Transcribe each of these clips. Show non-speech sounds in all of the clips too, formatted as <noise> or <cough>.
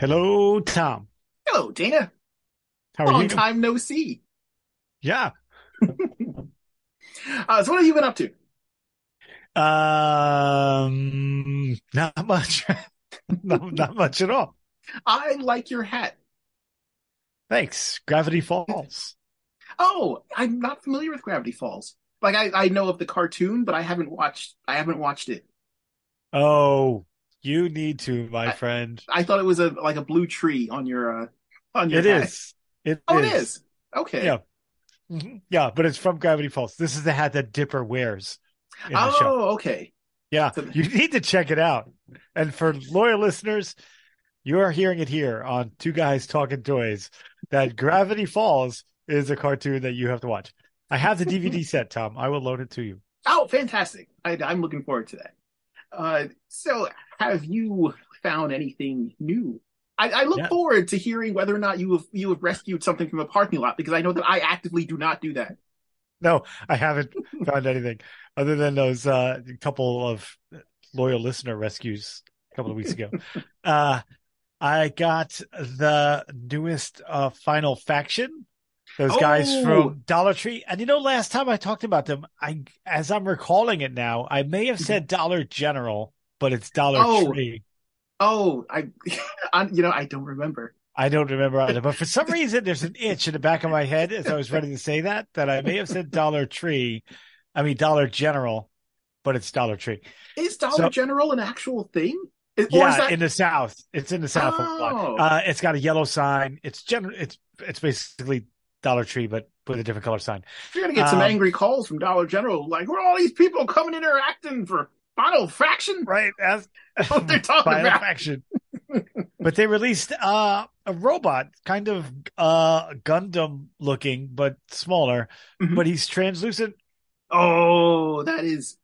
Hello, Tom. Hello, Dana. How are you? Long you? time no see. Yeah. <laughs> Uh, so what have you been up to? Um, not much. <laughs> not, not much at all. I like your hat. Thanks. Gravity Falls. Oh, I'm not familiar with Gravity Falls. Like I, I know of the cartoon, but I haven't watched. I haven't watched it. Oh, you need to, my I- friend. I thought it was a like a blue tree on your uh on your It hat. is. It Oh, is. it is. Okay. Yeah. Mhm. Yeah, but it's from Gravity Falls. This is the hat that Dipper wears in the show. Oh, okay. Yeah, So- you <laughs> need to check it out. And for loyal listeners, you are hearing it here on Two Guys Talking Toys that Gravity Falls is a cartoon that you have to watch. I have the DVD <laughs> set, Tom. I will loan it to you. Oh, fantastic! I, I'm looking forward to that. Uh, so have you found anything new? I, I look Yeah. forward to hearing whether or not you have you have rescued something from a parking lot because I know that I actively do not do that. No, I haven't <laughs> found anything other than those uh, couple of loyal listener rescues a couple of weeks ago. <laughs> uh, I got the newest uh, Final Faction. Those guys Oh. from Dollar Tree, and you know, last time I talked about them, I, as I'm recalling it now, I may have said Dollar General, but it's Dollar Oh. Tree. Oh, I, <laughs> I you know I don't remember. I don't remember either, but for some reason, there's an itch in the back of my head as I was ready to say that that I may have said Dollar Tree. I mean Dollar General, but it's Dollar Tree. Is Dollar So- General an actual thing? Is, Yeah, that, in the south. It's in the south. Oh. Uh, it's got a yellow sign. It's general. It's it's basically Dollar Tree, but with a different color sign. you're gonna get some um, angry calls from Dollar General, like where are all these people coming in here acting for Final Fraction? Right. As What they're talking about. Faction. but they released uh, a robot, kind of uh, Gundam looking, but smaller. Mhm. But he's translucent. Oh, that is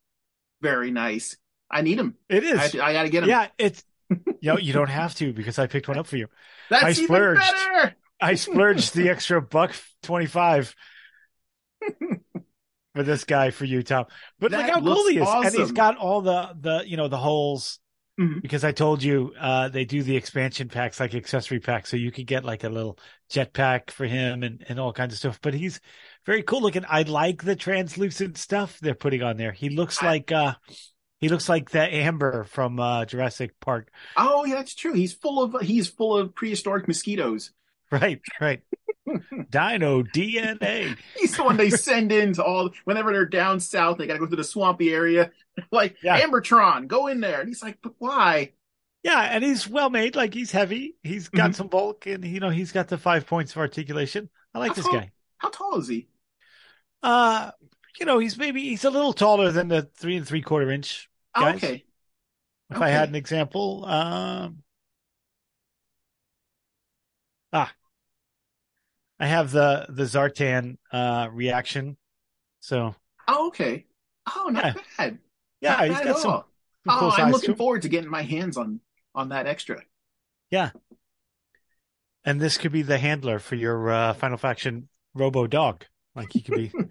very nice. I need him. It is. I, I gotta get him. yeah. It's. <laughs> You know, you don't have to because I picked one up for you. That's I even better. I splurged the extra buck twenty five <laughs> for this guy for you, Tom. But look how cool he is, and he's got all the the you know the holes Mhm. because I told you uh they do the expansion packs like accessory packs, so you could get like a little jetpack for him and and all kinds of stuff. But he's very cool looking. I like the translucent stuff they're putting on there. He looks I- like uh he looks like the Amber from uh Jurassic Park. Oh, yeah, that's true. He's full of he's full of prehistoric mosquitoes. <laughs> Right, right. Dino DNA. <laughs> He's the one they send in to all whenever they're down south. They got to go through the swampy area. <laughs> Like Yeah. Ambertron, go in there. And he's like, but why? Yeah, and he's well made. Like he's heavy. He's got Mhm. some bulk, and you know he's got the five points of articulation. I like How this tall- guy. How tall is he? Uh, you know he's maybe he's a little taller than the three and three quarter inch. Oh, okay. If I had an example, um, ah, I have the the Zartan uh reaction. So Oh, okay. Oh, not Yeah. bad. yeah, Not he's bad got some, some Oh, I'm looking him. forward to getting my hands on on that extra. Yeah. And this could be the handler for your uh, Final Faction Robo Dog. Like he could be. <laughs>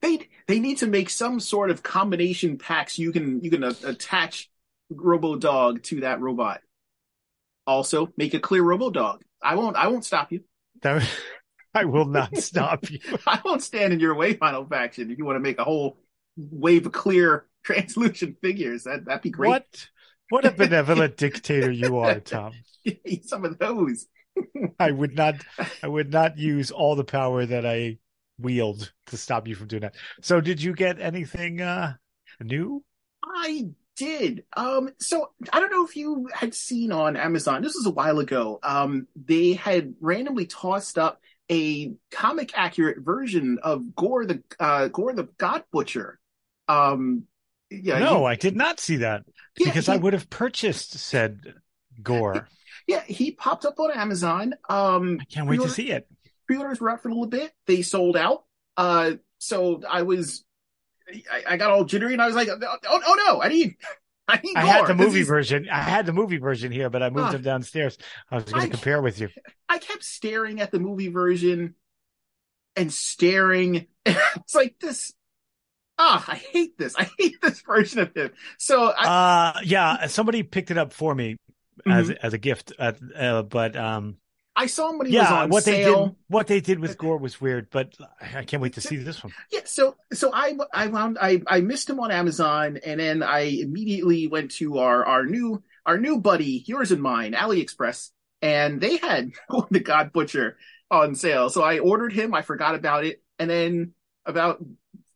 They they need to make some sort of combination packs you can you can uh, attach Robo Dog to that robot. Also, make a clear Robo Dog. I won't I won't stop you. that, <laughs> I will not stop you. <laughs> I won't stand in your way, Final Faction. If you want to make a whole wave of clear <laughs> translucent figures, that that'd be great. What what a benevolent dictator you are, Tom. Some of those. I would not I would not use all the power that I wield to stop you from doing that. So did you get anything uh new? I did. Um, so I don't know if you had seen on Amazon. This was a while ago. Um, they had randomly tossed up a comic accurate version of Gorr the uh, Gorr the God Butcher. Um, yeah, no, he- I did not see that yeah, because he, I would have purchased said Gorr. <laughs> yeah he popped up on Amazon. Um, I can't wait to see it. pre-orders were out for a little bit. They sold out. Uh, so I was, I, I got all jittery, and I was like, oh, oh no, I need, <laughs> I need. I had the movie is- version. I had the movie version here, but I moved Ah. them downstairs. I was going to compare with you. I kept staring at the movie version and staring. <laughs> it's like this. Ah, I hate this. I hate this version of him. So I, Uh, yeah, somebody picked it up for me as as a gift. Uh, uh, but um, I saw him when he was yeah, on what they sale. did what they did with Gorr was weird, but I can't wait to see this one. Yeah, so so I I wound I I missed him on Amazon, and then I immediately went to our our new our new buddy, yours and mine, AliExpress, and they had <laughs> the God Butcher on sale. So I ordered him. I forgot about it, and then about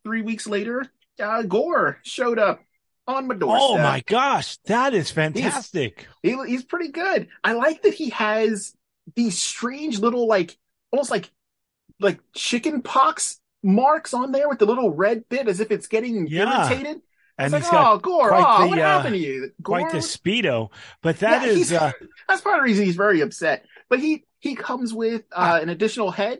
three weeks later, uh, Gorr showed up on my doorstep. Oh my gosh, that is fantastic! He, he's pretty good. I like that he has these strange little like almost like like chicken pox marks on there with the little red bit as if it's getting Yeah. irritated. and it's he's like, got oh, Gorr, oh, the, what uh, happened to you? Gorr, quite the speedo, but that Yeah, is uh, <laughs> that's part of the reason he's very upset. But he he comes with uh, an additional head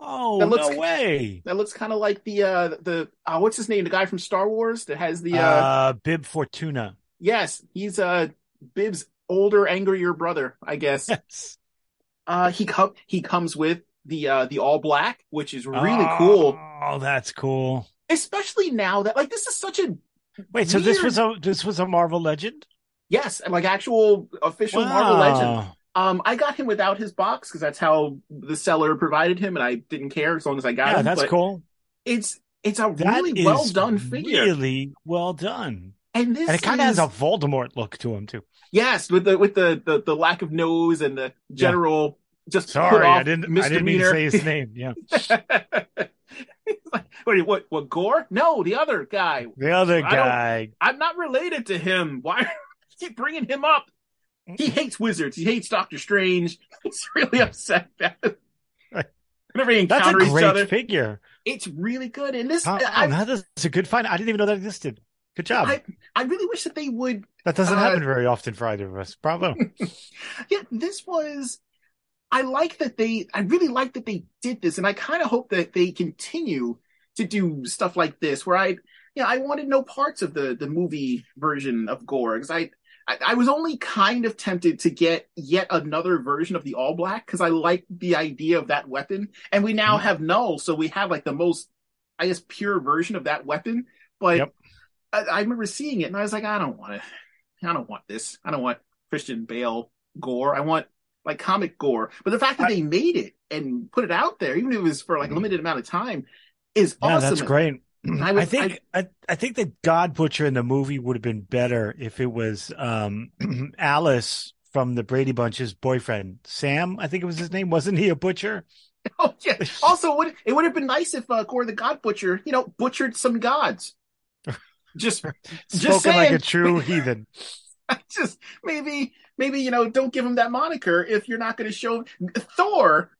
oh that looks- no way. that looks kind of like the uh the uh, what's his name? The guy from Star Wars that has the uh, Uh, Bib Fortuna. yes, he's uh Bib's older, angrier brother, I guess. <laughs> Yes. Uh, he com- he comes with the uh the all black, which is really cool. Oh, that's cool. especially now that like this is such a Wait, so this was a this was a Marvel Legend? yes like actual official Marvel Legend. Um, I got him without his box because that's how the seller provided him, and I didn't care as long as I got Yeah, him. that's but cool. It's it's a That really well done figure, Really well done. And this And it kind of is, has a Voldemort look to him too. yes with the with the, the the lack of nose and the general just put Sorry, off I didn't I didn't mean to misdemeanor. say his name. Yeah. <laughs> Like, Wait, what? What? Gorr? No, the other guy. The other guy. I'm not related to him. Why <laughs> keep bringing him up? He hates wizards. He hates Doctor Strange. <laughs> He's really upset. Right. Whenever they That's a encounter each great other, figure. it's really good. And this, Oh, I, that is a good find. I didn't even know that existed. Good job. I, I really wish that they would. that doesn't uh, happen very often for either of us. Bravo. <laughs> Yeah, this was. I like that they. I really like that they did this, and I kind of hope that they continue to do stuff like this. Where I, you know, I wanted no parts of the the movie version of Gorr because I, I, I was only kind of tempted to get yet another version of the All Black because I like the idea of that weapon, and we now Mhm. have Knull, so we have like the most, I guess, pure version of that weapon. But Yep. I, I remember seeing it, and I was like, I don't want it. I don't want this. I don't want Christian Bale Gorr. I want like comic Gorr. But the fact that I- they made it and put it out there, even if it was for like a limited amount of time, is Yeah, awesome. that's great. I I, think I, I think the God Butcher in the movie would have been better if it was um, <clears throat> Alice from the Brady Bunch's boyfriend, Sam. I think it was his name. Wasn't he a butcher? <laughs> Oh yeah. Also, would it would have been nice if uh, Gorr the God Butcher, you know, butchered some gods. <laughs> Just, Spoken like saying. a true <laughs> heathen. just maybe, maybe you know, don't give him that moniker if you're not going to show Thor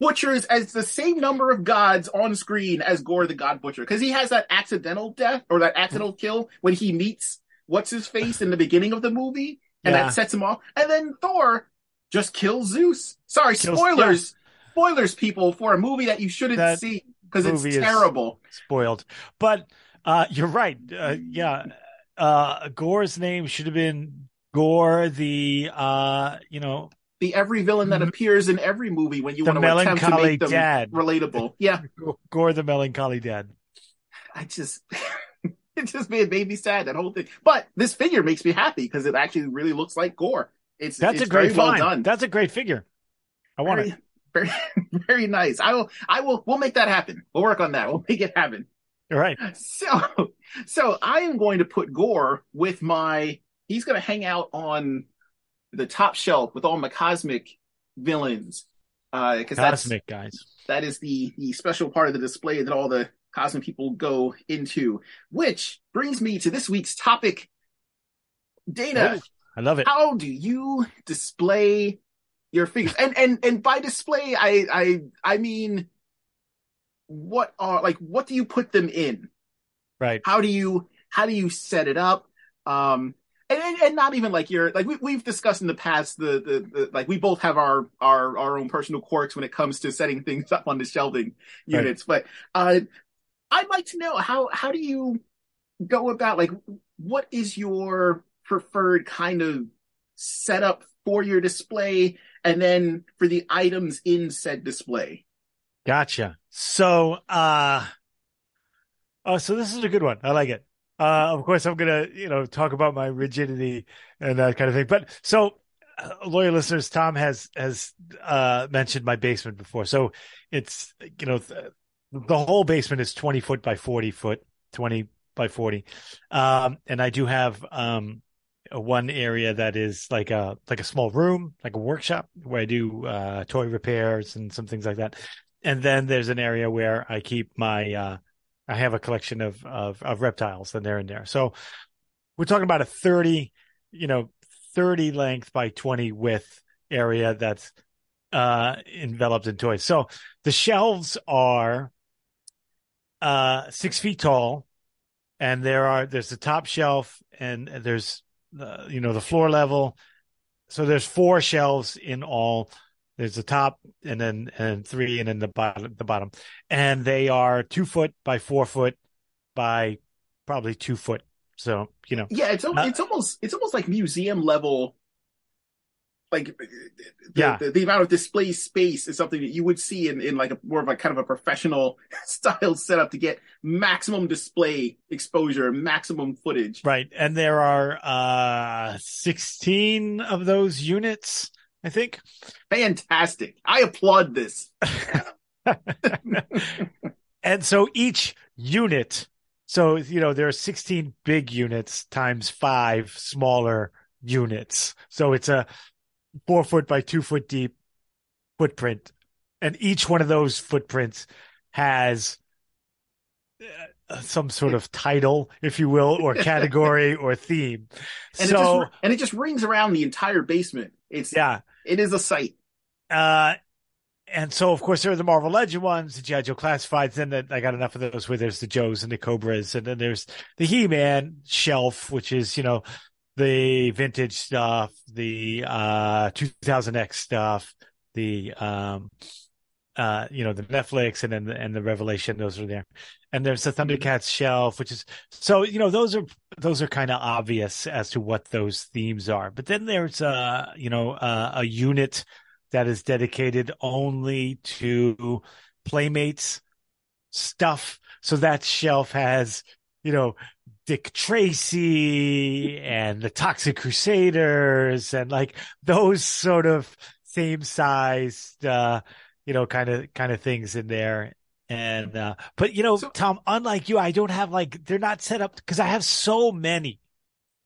butchers as the same number of gods on screen as Gorr the God Butcher because he has that accidental death or that accidental kill when he meets what's his face in the beginning of the movie, and Yeah. that sets him off. And then Thor just kills Zeus. Sorry, Kills- spoilers, spoilers, people, for a movie that you shouldn't That see because it's terrible. Spoiled. But uh, you're right. Uh, yeah. Uh, Gorr's name should have been Gorr the, uh, you know, The every villain that Mhm. appears in every movie when you want to attempt to make them dad. relatable. Yeah, Gorr the melancholy dad. I just <laughs> it just made, made me sad that whole thing. But this figure makes me happy because it actually really looks like Gorr. It's That's it's a great very well done. That's a great figure. I want very, it. very <laughs> very nice. I will I will we'll make that happen. We'll work on that. We'll make it happen. You're right. So so I am going to put Gorr with my he's going to hang out on the top shelf with all my cosmic villains. Uh, because that's Cosmic guys. that is the the special part of the display that all the cosmic people go into. Which brings me to this week's topic. Dana, Oh, I love it. how do you display your figures? And and and by display, I I I mean, what are like what do you put them in? Right. How do you how do you set it up? Um, and, and, not even like you're like we, we've discussed in the past the, the the like we both have our our our own personal quirks when it comes to setting things up on the shelving Right. units but uh i'd like to know how how do you go about like what is your preferred kind of setup for your display and then for the items in said display Gotcha. So, uh, oh, so this is a good one. I like it. Uh, of course, I'm gonna, you know, talk about my rigidity and that kind of thing. But so loyal listeners, Tom has has uh, mentioned my basement before. So it's you know the, whole basement is twenty foot by forty foot, twenty by forty, um, and I do have um, one area that is like a like a small room, like a workshop where I do uh, toy repairs and some things like that. And then there's an area where I keep my uh, I have a collection of, of of reptiles, and they're in there. So we're talking about a thirty, you know, thirty length by twenty width area that's uh enveloped in toys. So the shelves are uh six feet tall, and there are there's the top shelf, and there's uh, you know the floor level. So there's four shelves in all. There's the top and then and three and then the bottom the bottom. And they are two foot by four foot by probably two foot. So, you know. Yeah, it's Uh, it's almost it's almost like museum level like the, Yeah. the, the amount of display space is something that you would see in, in like a more of a kind of a professional <laughs> style setup to get maximum display exposure, maximum footage. Right. And there are uh 16 of those units, I think. Fantastic. I applaud this. <laughs> and so each unit, so you know, there are 16 big units times five smaller units. So it's a four foot by two foot deep footprint. And each one of those footprints has uh, some sort of title, if you will, or <laughs> category or theme. And so, it just and it just rings around the entire basement. It's yeah. it is a sight. Uh, and so, of course, there are the Marvel Legend ones, the G.I. Joe Classifieds. Then the, I got enough of those where there's the Joes and the Cobras. And then there's the He Man shelf, which is, you know, the vintage stuff, the uh, 2000X stuff, the, um, uh, you know, the Netflix and then the, and the Revelation. Those are there. And there's the Thundercats shelf, which is so, you know, those are, those are kind of obvious as to what those themes are. But then there's, uh, you know, uh, a unit that is dedicated only to Playmates stuff. So that shelf has, you know, Dick Tracy and the Toxic Crusaders and like those sort of same sized, uh, you know, kind of, kind of things in there. And, uh, but you know, So- Tom, unlike you, I don't have like, they're not set up because I have so many,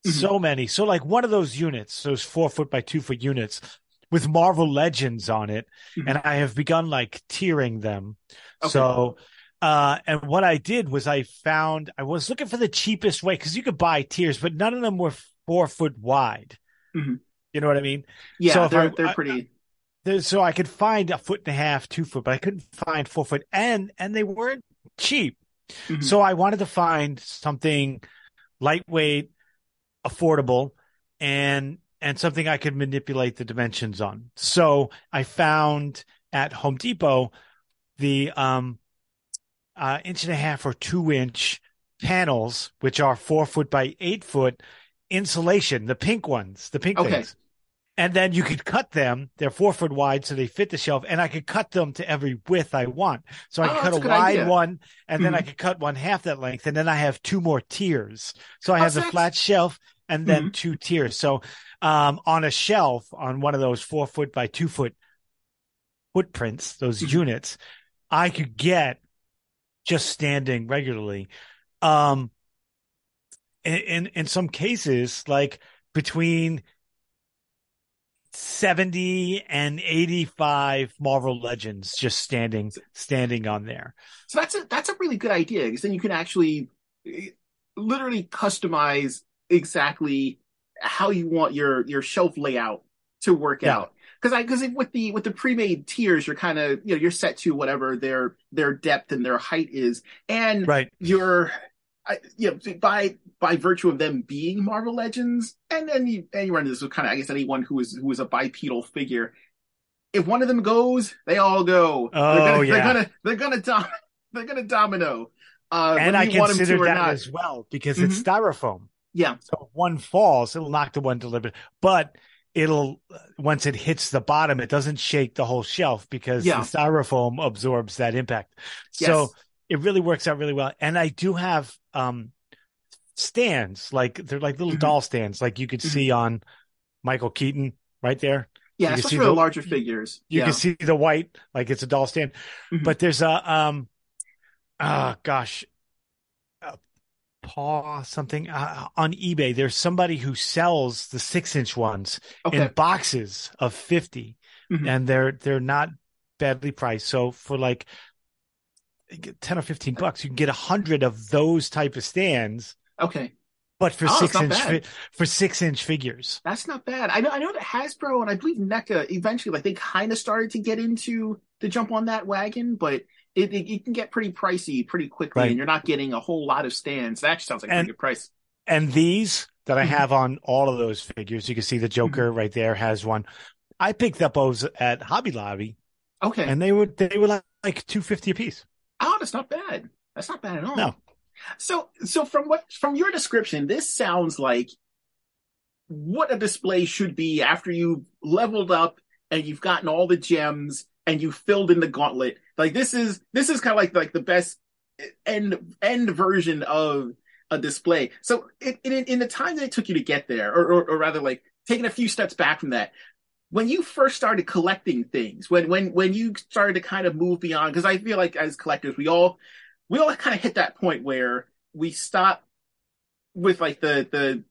Mhm. so many. So like one of those units, those four foot by two foot units with Marvel Legends on it. Mhm. And I have begun like tiering them. Okay. So, uh, and what I did was I found, I was looking for the cheapest way because you could buy tiers, but none of them were four foot wide. Mhm. You know what I mean? Yeah, So they're I- they're pretty. So I could find a foot and a half, two foot, but I couldn't find four foot and, and they weren't cheap. Mhm. So I wanted to find something lightweight, affordable, and and something I could manipulate the dimensions on. So I found at Home Depot the um uh inch and a half or two inch panels, which are four foot by eight foot insulation, the pink ones, the pink Okay. things. And then you could cut them. They're four foot wide, so they fit the shelf. And I could cut them to every width I want. So I Oh, could cut a a wide idea. one, and then I Mhm. could cut one half that length, and then I have two more tiers. So I Oh, have so the that's- flat shelf and then Mm-hmm. two tiers. So um, on a shelf on one of those four foot by two foot footprints, those Mhm. units, I could get just standing regularly. Um, in, in in some cases, like between 70 and 85 Marvel Legends just standing standing on there. So that's a that's a really good idea because then you can actually eh, literally customize exactly how you want your your shelf layout to work Yeah. out. Because I because with the with the pre-made tiers, you're kind of you know you're set to whatever their their depth and their height is, and Right. you're I, you know by by virtue of them being Marvel Legends, and then you and you run into this with kind of I guess anyone who is who is a bipedal figure. If one of them goes, they all go. Oh, they're gonna, yeah. they're gonna they're gonna dom- <laughs> they're gonna domino. Uh, and I you want 'em consider that not. as well because it's styrofoam. Yeah, So if one falls, it'll knock the one delivered, but it'll once it hits the bottom, it doesn't shake the whole shelf because Yeah. the styrofoam absorbs that impact. Yes. So it really works out really well. And I do have um stands like they're like little Mhm. doll stands, like you could Mhm. see on Michael Keaton right there. Yeah, especially for the larger figures. You yeah. can see the white, like it's a doll stand. Mhm. But there's a um, uh gosh, uh, paw something uh, on eBay. There's somebody who sells the six inch ones okay. in boxes of 50 Mhm. and they're they're not badly priced. So for like ten or fifteen bucks, you can get a hundred of those type of stands, okay. but for Oh, six inch fi- for six inch figures. That's not bad. I know I know that Hasbro and I believe NECA eventually like they kind of started to get into to jump on that wagon, but it, it, it can get pretty pricey pretty quickly, Right. and you're not getting a whole lot of stands. That actually sounds like a And- pretty good price. And these that I Mhm. have on all of those figures, you can see the Joker Mm-hmm. right there has one. I picked up those at Hobby Lobby, Okay. and they were they were like, like two fifty a piece. Oh, that's not bad. That's not bad at all. No. So so from what from your description, this sounds like what a display should be after you've leveled up and you've gotten all the gems and you filled in the gauntlet. Like this is this is kind of like like the best end end version of a display. So in in, in the time that it took you to get there, or, or or rather like taking a few steps back from that, when you first started collecting things, when when when you started to kind of move beyond, because I feel like as collectors, we all we all kind of hit that point where we stop with like the the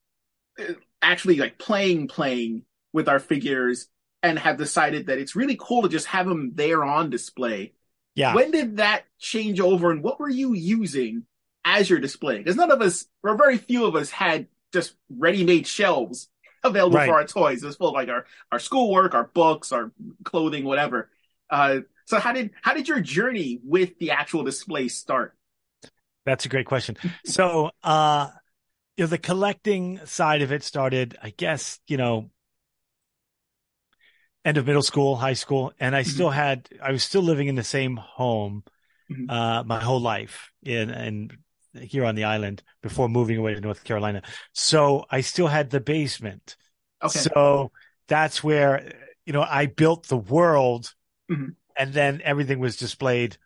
uh, actually like playing playing with our figures and have decided that it's really cool to just have them there on display. Yeah. When did that change over and what were you using as your display? Because none of us, or very few of us had just ready-made shelves available Right. for our toys. It was full of like our, our schoolwork, our books, our clothing, whatever. Uh, so how did, how did your journey with the actual display start? That's a great question. So, uh, you know, the collecting side of it started, I guess, you know, end of middle school, high school, and I still had, I was still living in the same home, Mhm. uh, my whole life in, in here on the island before moving away to North Carolina. So I still had the basement. Okay. So that's where, you know, I built the world Mhm. and then everything was displayed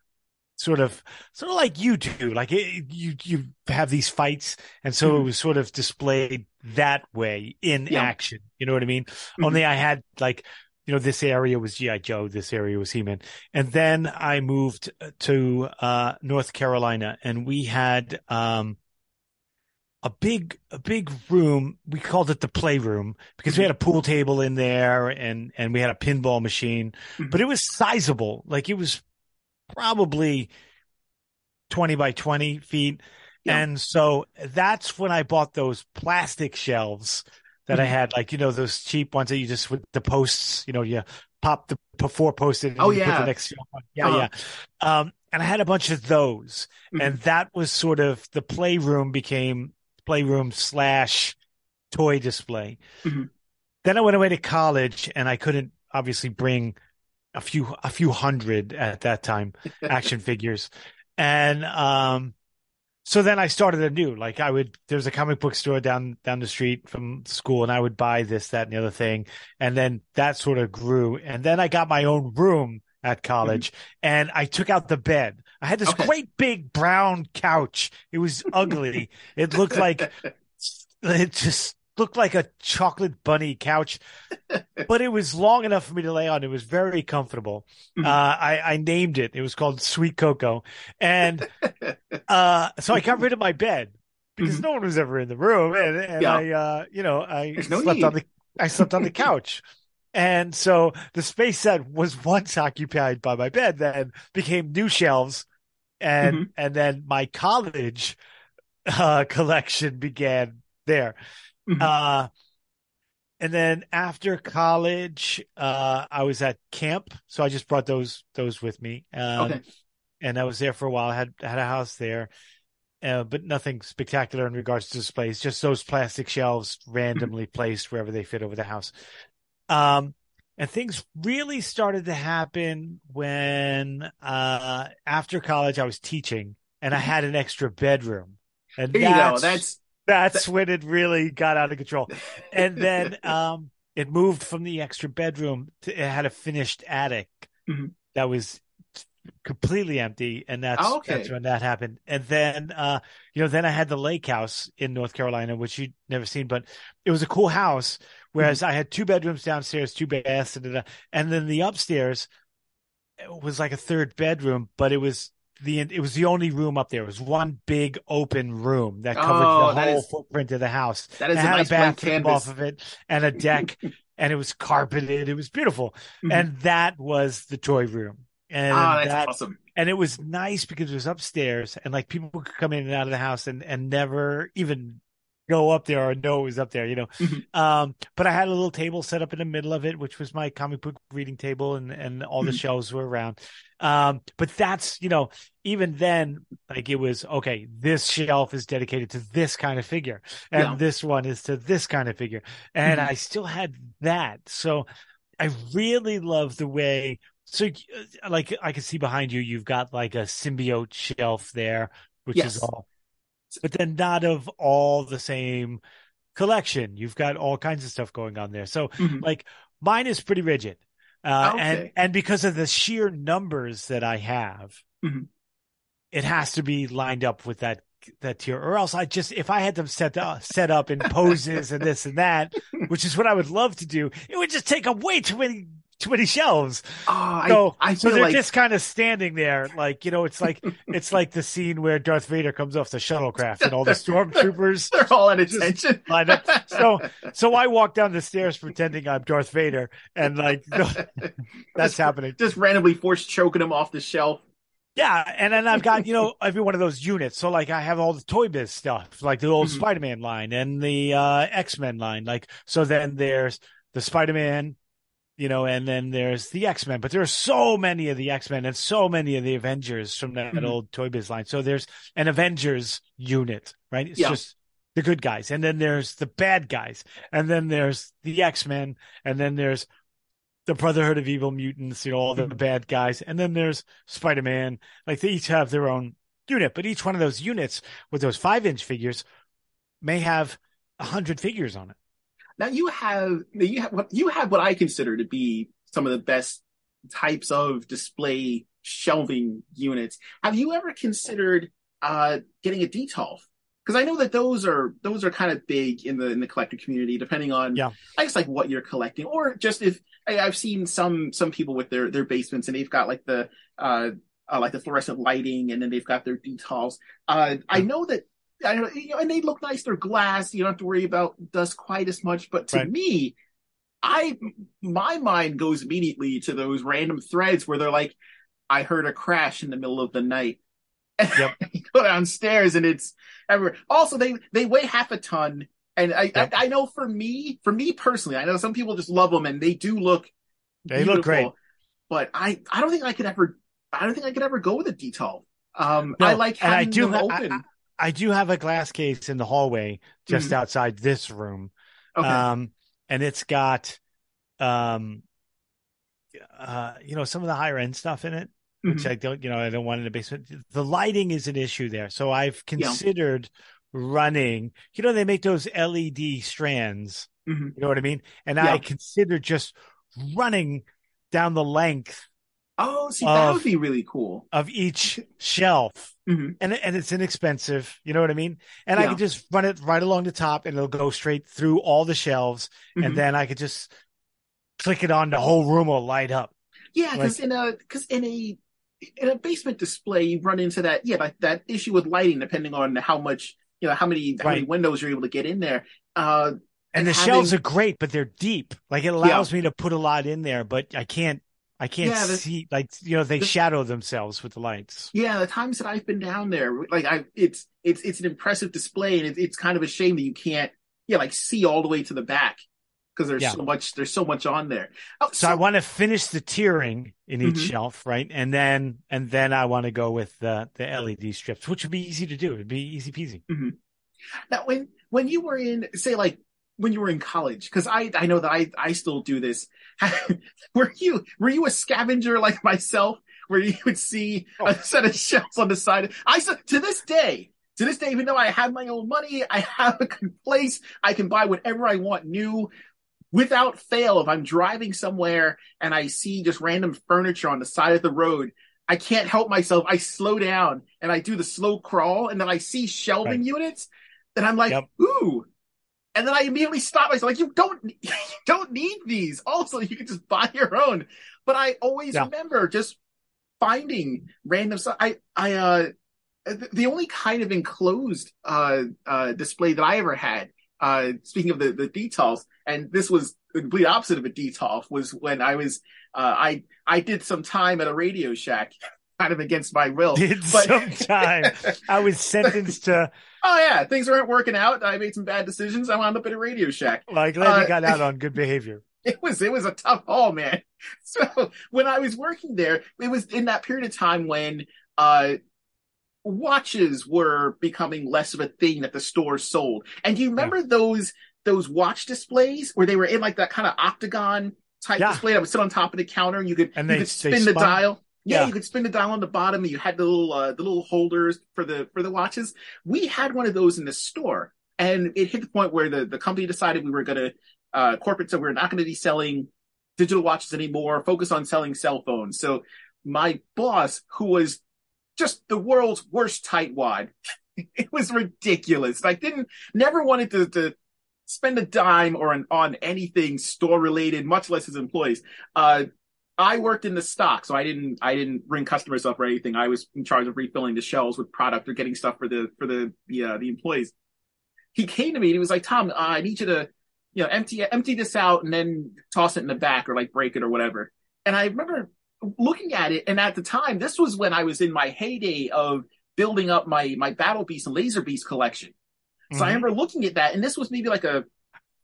sort of, sort of like you do. Like it, you, you have these fights. And so it Mhm. was sort of displayed that way in Yeah. action. You know what I mean? Mhm. Only I had like, you know, this area was G.I. Joe. This area was He-Man. And then I moved to, uh, North Carolina and we had, um, a big, a big room. We called it the playroom because we had a pool table in there and, and we had a pinball machine, Mhm. but it was sizable. Like it was probably 20 by 20 feet. Yeah. And so that's when I bought those plastic shelves that I had, like, you know, those cheap ones that you just with the posts, you know, you pop the before posted and Oh, you put yeah. the next. Yeah, Uh-huh. yeah. Um, and I had a bunch of those Mhm. and that was sort of the playroom became playroom slash toy display. Mhm. Then I went away to college and I couldn't obviously bring a few a few hundred at that time <laughs> action figures. And um so then I started anew. Like I would there's a comic book store down down the street from school and I would buy this, that, and the other thing. And then that sort of grew. And then I got my own room at college mm-hmm. and I took out the bed. I had this Okay. great big brown couch. It was ugly. it looked like <laughs> it just looked like a chocolate bunny couch, <laughs> but it was long enough for me to lay on. It was very comfortable. Mhm. Uh, I, I named it. It was called Sweet Cocoa. And, <laughs> uh, so I got rid of my bed because Mhm. no one was ever in the room. And, and Yeah. I, uh, you know, I There's no slept on the, I slept on the couch. And so the space that was once occupied by my bed then became new shelves. And, Mhm. and then my college, uh, collection began there. Mhm. Uh, and then after college, uh, I was at camp, so I just brought those those with me. Um, Okay. and I was there for a while. I had had a house there, uh, but nothing spectacular in regards to displays. Just those plastic shelves randomly placed wherever they fit over the house. Um, and things really started to happen when, uh, after college, I was teaching and I had an extra bedroom. And There you go. that's- That's when it really got out of control. And <laughs> then um it moved from the extra bedroom to it had a finished attic Mhm. that was completely empty and that's Oh, okay. that's when that happened. And then uh you know then I had the lake house in North Carolina which you'd never seen but it was a cool house Whereas I had two bedrooms downstairs, two baths, and, and then the upstairs was like a third bedroom, but it was the it was the only room up there. It was one big open room that covered Oh, the whole is- footprint of the house. That is it a had nice a bathroom off of it and a deck, <laughs> and it was carpeted. It was beautiful, Mhm. and that was the toy room. And Ah, that's that, awesome. and it was nice because it was upstairs, and like people could come in and out of the house and and never even go up there or know it was up there, you know. Mhm. Um, but I had a little table set up in the middle of it, which was my comic book reading table, and and all the Mhm. shelves were around. Um, but that's you know, even then, like it was okay. This shelf is dedicated to this kind of figure, and Yeah. this one is to this kind of figure, and Mhm. I still had that. So I really love the way. So, uh, like, I can see behind you, you've got like a symbiote shelf there, which Yes. is all, but then not of all the same collection. You've got all kinds of stuff going on there. So, Mhm. like, mine is pretty rigid. Uh, and, Okay. and because of the sheer numbers that I have, Mhm. it has to be lined up with that that tier or else I just if I had them set up set up in poses and this and that, <laughs> which is what I would love to do, it would just take up way too many <laughs> too many shelves. Oh, So I, I so they're like just kind of standing there, like you know, it's like <laughs> it's like the scene where Darth Vader comes off the shuttlecraft and all the <laughs> stormtroopers they're all just attention. lined up. So so I walk down the stairs pretending I'm Darth Vader, and like that's Just- happening. Just randomly force choking them off the shelf. Yeah, and then I've got you know every one of those units. So like I have all the Toy Biz stuff, like the old Mhm. Spider-Man line and the uh, X-Men line. Like so, then there's the Spider-Man, you know, and then there's the X-Men. But there are so many of the X-Men and so many of the Avengers from that Mhm. old Toy Biz line. So there's an Avengers unit, right? It's Yeah. just the good guys, and then there's the bad guys, and then there's the X-Men, and then there's the Brotherhood of Evil Mutants, you know, all the Mhm. bad guys. And then there's Spider Man. Like they each have their own unit, but each one of those units with those five inch figures may have a hundred figures on it. Now you have you have what you have what I consider to be some of the best types of display shelving units. Have you ever considered uh getting a Detolf? Because I know that those are those are kind of big in the in the collector community, depending on Yeah. I guess like what you're collecting, or just if I, I've seen some some people with their their basements and they've got like the uh, uh like the fluorescent lighting, and then they've got their Detolfs. Uh, I know that I know, you know, and they look nice. They're glass. You don't have to worry about dust quite as much. But to Right. me, I my mind goes immediately to those random threads where they're like, I heard a crash in the middle of the night. Yep. <laughs> you go downstairs and it's everywhere. Also, they they weigh half a ton. And I, Yep. I I know for me, for me personally, I know some people just love them and they do look They look great. But I I don't think I could ever I don't think I could ever go with a Detolf. Um, No, I like and I do them ha- I- open. I do have a glass case in the hallway just outside this room. okay. Um, and it's got, um, uh, you know, some of the higher end stuff in it. which Mhm. I don't, you know, I don't want in the basement. The lighting is an issue there. So I've considered running, you know, they make those LED strands, Mhm. you know what I mean? And Yeah. I considered just running down the length Oh, see, that would be really cool. of each shelf. Mhm. And, and it's inexpensive, you know what I mean? And I Yeah. could just run it right along the top and it'll go straight through all the shelves. Mhm. And then I could just click it on, the whole room will light up. Yeah, because Like- in a because in a in a basement display, you run into that yeah that, that issue with lighting, depending on how much you know how many how many windows you're able to get in there. Uh, And And the having- shelves are great, but they're deep. Like it allows me to put a lot in there, but I can't. I can't Yeah, the- see. Like you know, they the- shadow themselves with the lights. yeah, the times that I've been down there, like I, it's it's it's an impressive display, and it, it's kind of a shame that you can't yeah like see all the way to the back because there's Yeah. so much there's so much on there. Oh, So, I want to finish the tiering in each Mhm. shelf, right? And then and then I want to go with the the LED strips, which would be easy to do. It'd be easy peasy. Now, when when you were in, say, like when you were in college, because I I know that I I still do this. <laughs> were you were you a scavenger like myself, where you would see Oh. a set of shelves on the side? I to this day. To this day, even though I have my own money, I have a good place. I can buy whatever I want new without fail. If I'm driving somewhere and I see just random furniture on the side of the road, I can't help myself. I slow down and I do the slow crawl, and then I see shelving Right. units, and I'm like, Yep. ooh, And then I immediately stopped myself, like, you don't, <laughs> you don't need these. Also, you can just buy your own. But I always Yeah. remember just finding random stuff. I, I, uh, the- only kind of enclosed, uh, uh, display that I ever had, uh, speaking of the, the Detolfs, and this was the complete opposite of a Detolf, was when I was, uh, I, I did some time at a Radio Shack, kind of against my will. <laughs> Did But- <laughs> some time. I was sentenced to oh yeah, things weren't working out. I made some bad decisions. I wound up at a Radio Shack. like glad Uh, you got out <laughs> on good behavior. It was it was a tough haul, man. So when I was working there, it was in that period of time when uh watches were becoming less of a thing that the store sold. And do you remember those those watch displays where they were in like that kind of octagon type Yeah. display that would sit on top of the counter and you could And you they- could spin the dial. Yeah, Yeah. you could spin the dial on the bottom and you had the little uh, the little holders for the for the watches. We had one of those in the store and it hit the point where the, the company decided we were gonna uh corporate said we are not gonna be selling digital watches anymore, focus on selling cell phones. So my boss, who was just the world's worst tightwad, <laughs> it was ridiculous. Like didn't never wanted to, to spend a dime or an, on anything store related, much less his employees. Uh, I worked in the stock, so I didn't I didn't ring customers up or anything. I was in charge of refilling the shelves with product or getting stuff for the for the the, uh, the employees. He came to me and he was like, "Tom, uh, I need you to, you know, empty empty this out and then toss it in the back or like break it or whatever." And I remember looking at it, and at the time, this was when I was in my heyday of building up my my Battle Beast and Laser Beast collection. So I Mhm. remember looking at that, and this was maybe like a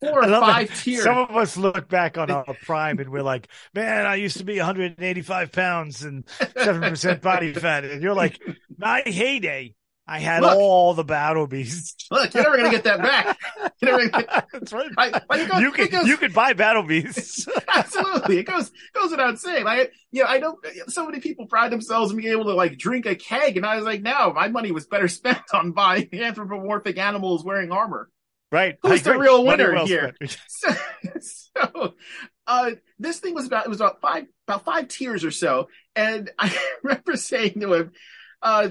four or five that tier. Some of us look back on our prime and we're like, man, I used to be 185 pounds and 7% <laughs> body fat. And you're like, my heyday, I had Look. all the battle beasts. Look, you're never gonna get that back. Get- <laughs> That's right. I- like, it goes- you could goes- you could buy battle beasts. <laughs> Absolutely, it goes goes without saying. Like, you know, I know so many people pride themselves in being able to like drink a keg, and I was like, no, my money was better spent on buying anthropomorphic animals wearing armor. Right. Who's the real winner well here? <laughs> So, so uh, this thing was about it was about five about five tiers or so, and <laughs> I remember saying to him, uh,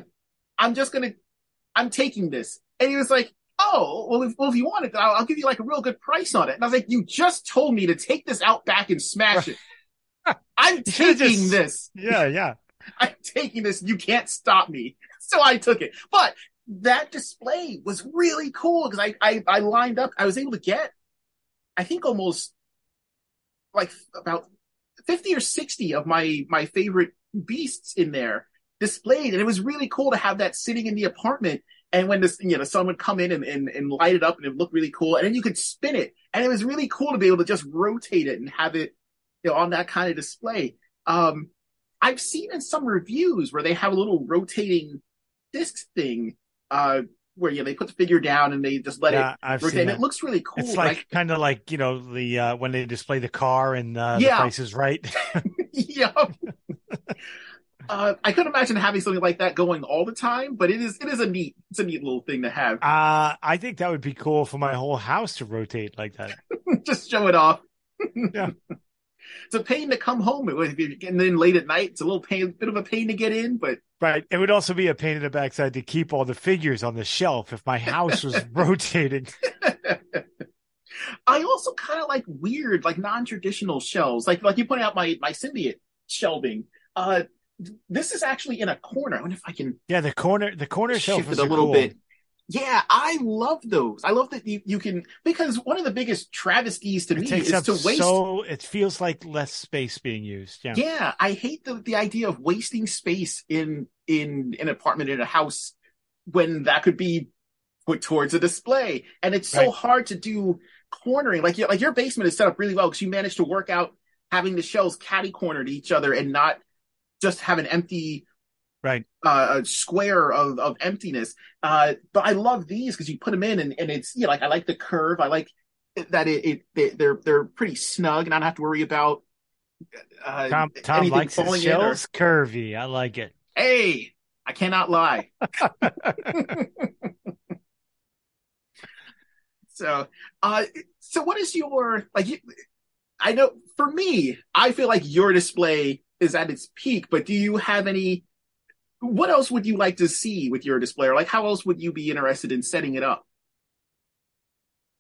"I'm just gonna, I'm taking this," and he was like. Oh well! If, well, if you want it, I'll, I'll give you like a real good price on it. And I was like, "You just told me to take this out back and smash it. <laughs> I'm taking just- this. Yeah, yeah. I'm taking this. You can't stop me." So I took it. But that display was really cool because I, I I lined up. I was able to get, I think almost like about fifty or sixty of my my favorite beasts in there displayed, and it was really cool to have that sitting in the apartment. And when this, you know, someone would come in and, and, and light it up and it looked really cool. And then you could spin it. And it was really cool to be able to just rotate it and have it, you know, on that kind of display. Um, I've seen in some reviews where they have a little rotating disc thing, uh, where, you know, they put the figure down and they just let yeah, it I've rotate. seen it looks really cool. It's like kind of like you know the uh, when they display the car and uh, Yeah. the Price is Right. <laughs> <laughs> yeah. Uh, I could imagine having something like that going all the time, but it is it is a neat it's a neat little thing to have. Uh, I think that would be cool for my whole house to rotate like that. <laughs> Just show it off. Yeah. It's a pain to come home if you're getting in late at night. It's a little pain, bit of a pain to get in, but Right. It would also be a pain in the backside to keep all the figures on the shelf if my house was <laughs> rotating. I also kind of like weird, like non-traditional shelves. Like like you pointed out my my symbiote shelving. Uh, this is actually in a corner. I wonder if I can Yeah, the corner the corner shelf is a little cool. bit. Yeah, I love those. I love that you, you can because one of the biggest travesties to It me is to waste. so it feels like less space being used. Yeah. yeah, I hate the the idea of wasting space in in an apartment in a house when that could be put towards a display, and it's so Right. hard to do cornering. Like like your basement is set up really well because you managed to work out having the shelves catty cornered to each other and not just have an empty Right. uh, a square of, of emptiness. Uh, but I love these because you put them in and, and it's, you know, like I like the curve. I like that it, it they, they're, they're pretty snug and I don't have to worry about, uh, Tom Tom likes his falling in or- curvy. I like it. hey, I cannot lie. <laughs> so, uh, so what is your, like, you, I know for me, I feel like your display is at its peak, but do you have any, what else would you like to see with your display? Or like, how else would you be interested in setting it up?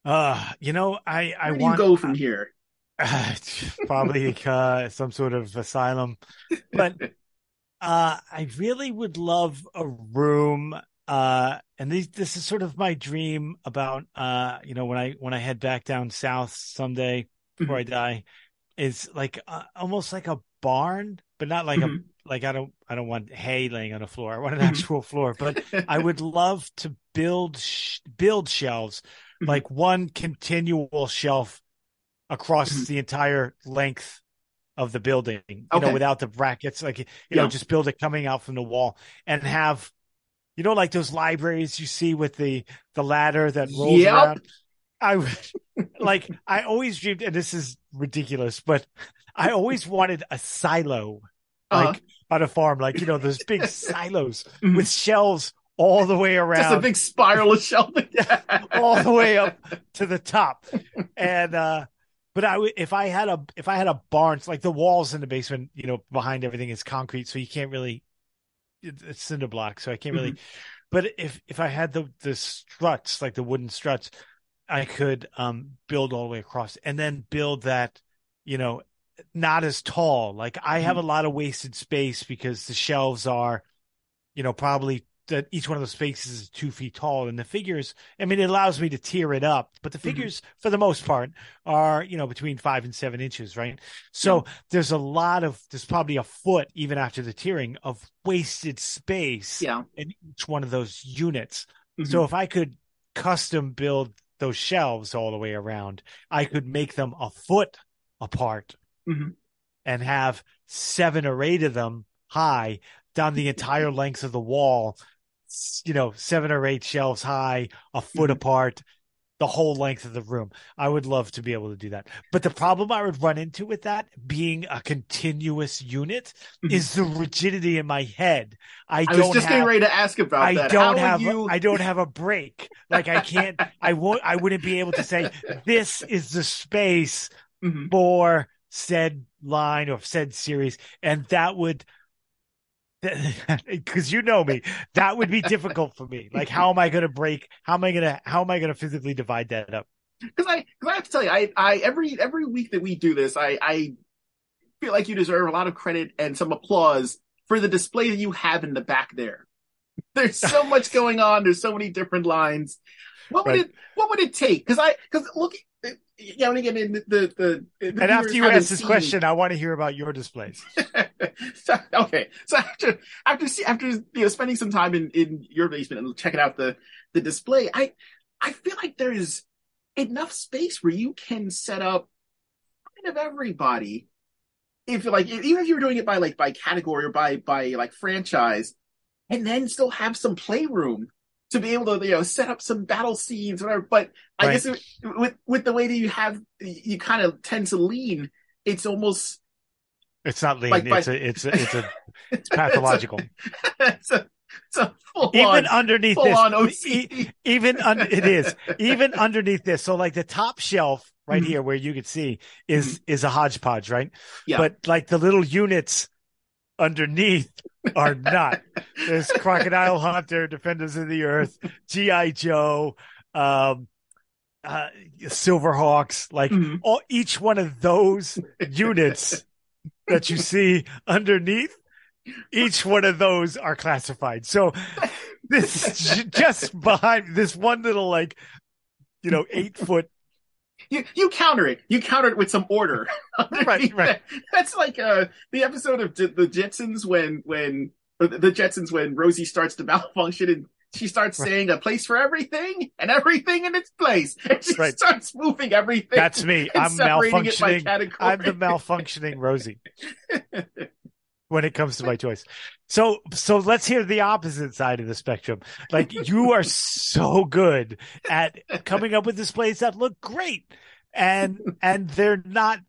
Uh, you know, I I do want to go from here? <laughs> probably uh, some sort of asylum, but <laughs> uh, I really would love a room. Uh, and these, this is sort of my dream about uh, you know, when I when I head back down south someday before I die, is like uh, almost like a barn, but not like Mhm. a like I don't I don't want hay laying on the floor. I want an Mhm. actual floor, but I <laughs> would love to build sh- build shelves, Mhm. like one continual shelf across Mhm. the entire length of the building. You know, without the brackets, like you know, just build it coming out from the wall and have, you know, like those libraries you see with the the ladder that rolls Yep. around. I would <laughs> like I always dreamed, and this is ridiculous, but I always wanted a silo Uh-huh. like on a farm, like you know, those big <laughs> silos Mhm. with shelves all the way around. Just a big spiral of shelving. <laughs> all the way up to the top. And uh but I would if I had a if I had a barn, it's like the walls in the basement, you know, behind everything is concrete, so you can't really it- it's cinder block, so I can't really but if if I had the the struts, like the wooden struts, I could um build all the way across and then build that, you know, not as tall. Like I have a lot of wasted space because the shelves are, you know, probably that each one of those spaces is two feet tall. And the figures, I mean, it allows me to tier it up, but the figures for the most part are, you know, between five and seven inches, right? So there's a lot of there's probably a foot even after the tiering of wasted space Yeah. in each one of those units. Mhm. So if I could custom build those shelves all the way around, I could make them a foot apart Mhm. and have seven or eight of them high down the entire length of the wall. You know, seven or eight shelves high, a foot Mhm. apart, the whole length of the room. I would love to be able to do that. But the problem I would run into with that being a continuous unit Mhm. is the rigidity in my head. I, I was just have getting ready to ask about I that. don't How have you... I don't have a break. Like I can't I won't I wouldn't be able to say <laughs> this is the space Mhm. for said line or said series and that would <laughs> because you know me that would be difficult for me like how am i going to break how am i going to how am i going to physically divide that up because I because I have to tell you, I I every every week that we do this, I I feel like you deserve a lot of credit and some applause for the display that you have in the back there. There's so <laughs> much going on. There's so many different lines. What would Right. it What would it take? Because I because look, know, and again, in the the, the, the and after you ask this seen- question i want to hear about your displays. <laughs> So, okay, so after after see- after you know spending some time in in your basement and checking out the the display, I I feel like there's enough space where you can set up kind of everybody. If like even if you were doing it by like by category or by by like franchise, and then still have some playroom to be able to you know set up some battle scenes whatever. But I Right. guess it, with with the way that you have you kind of tend to lean, it's almost it's not lean Like by- it's a it's a it's a <laughs> it's pathological <laughs> it's a, it's a full even on, underneath this on e- even un- it is <laughs> even underneath this so like the top shelf right Mhm. here where you can see is is a hodgepodge right Yeah. but like the little units underneath are not. There's <laughs> crocodile hunter defenders of the earth gi joe um uh silverhawks like Mhm. all each one of those units that you see underneath each one of those are classified. So this just behind this one little like you know eight foot You you counter it. You counter it with some order. <laughs> Right, right. <laughs> That's like uh the episode of J- the Jetsons when when the Jetsons when Rosie starts to <laughs> malfunction and she starts Right. saying a place for everything and everything in its place. And she Right. starts moving everything. that's me i'm separating it by malfunctioning i'm the malfunctioning rosie when it comes to my choice so so let's hear the opposite side of the spectrum like you are so good at coming up with displays that look great and and they're not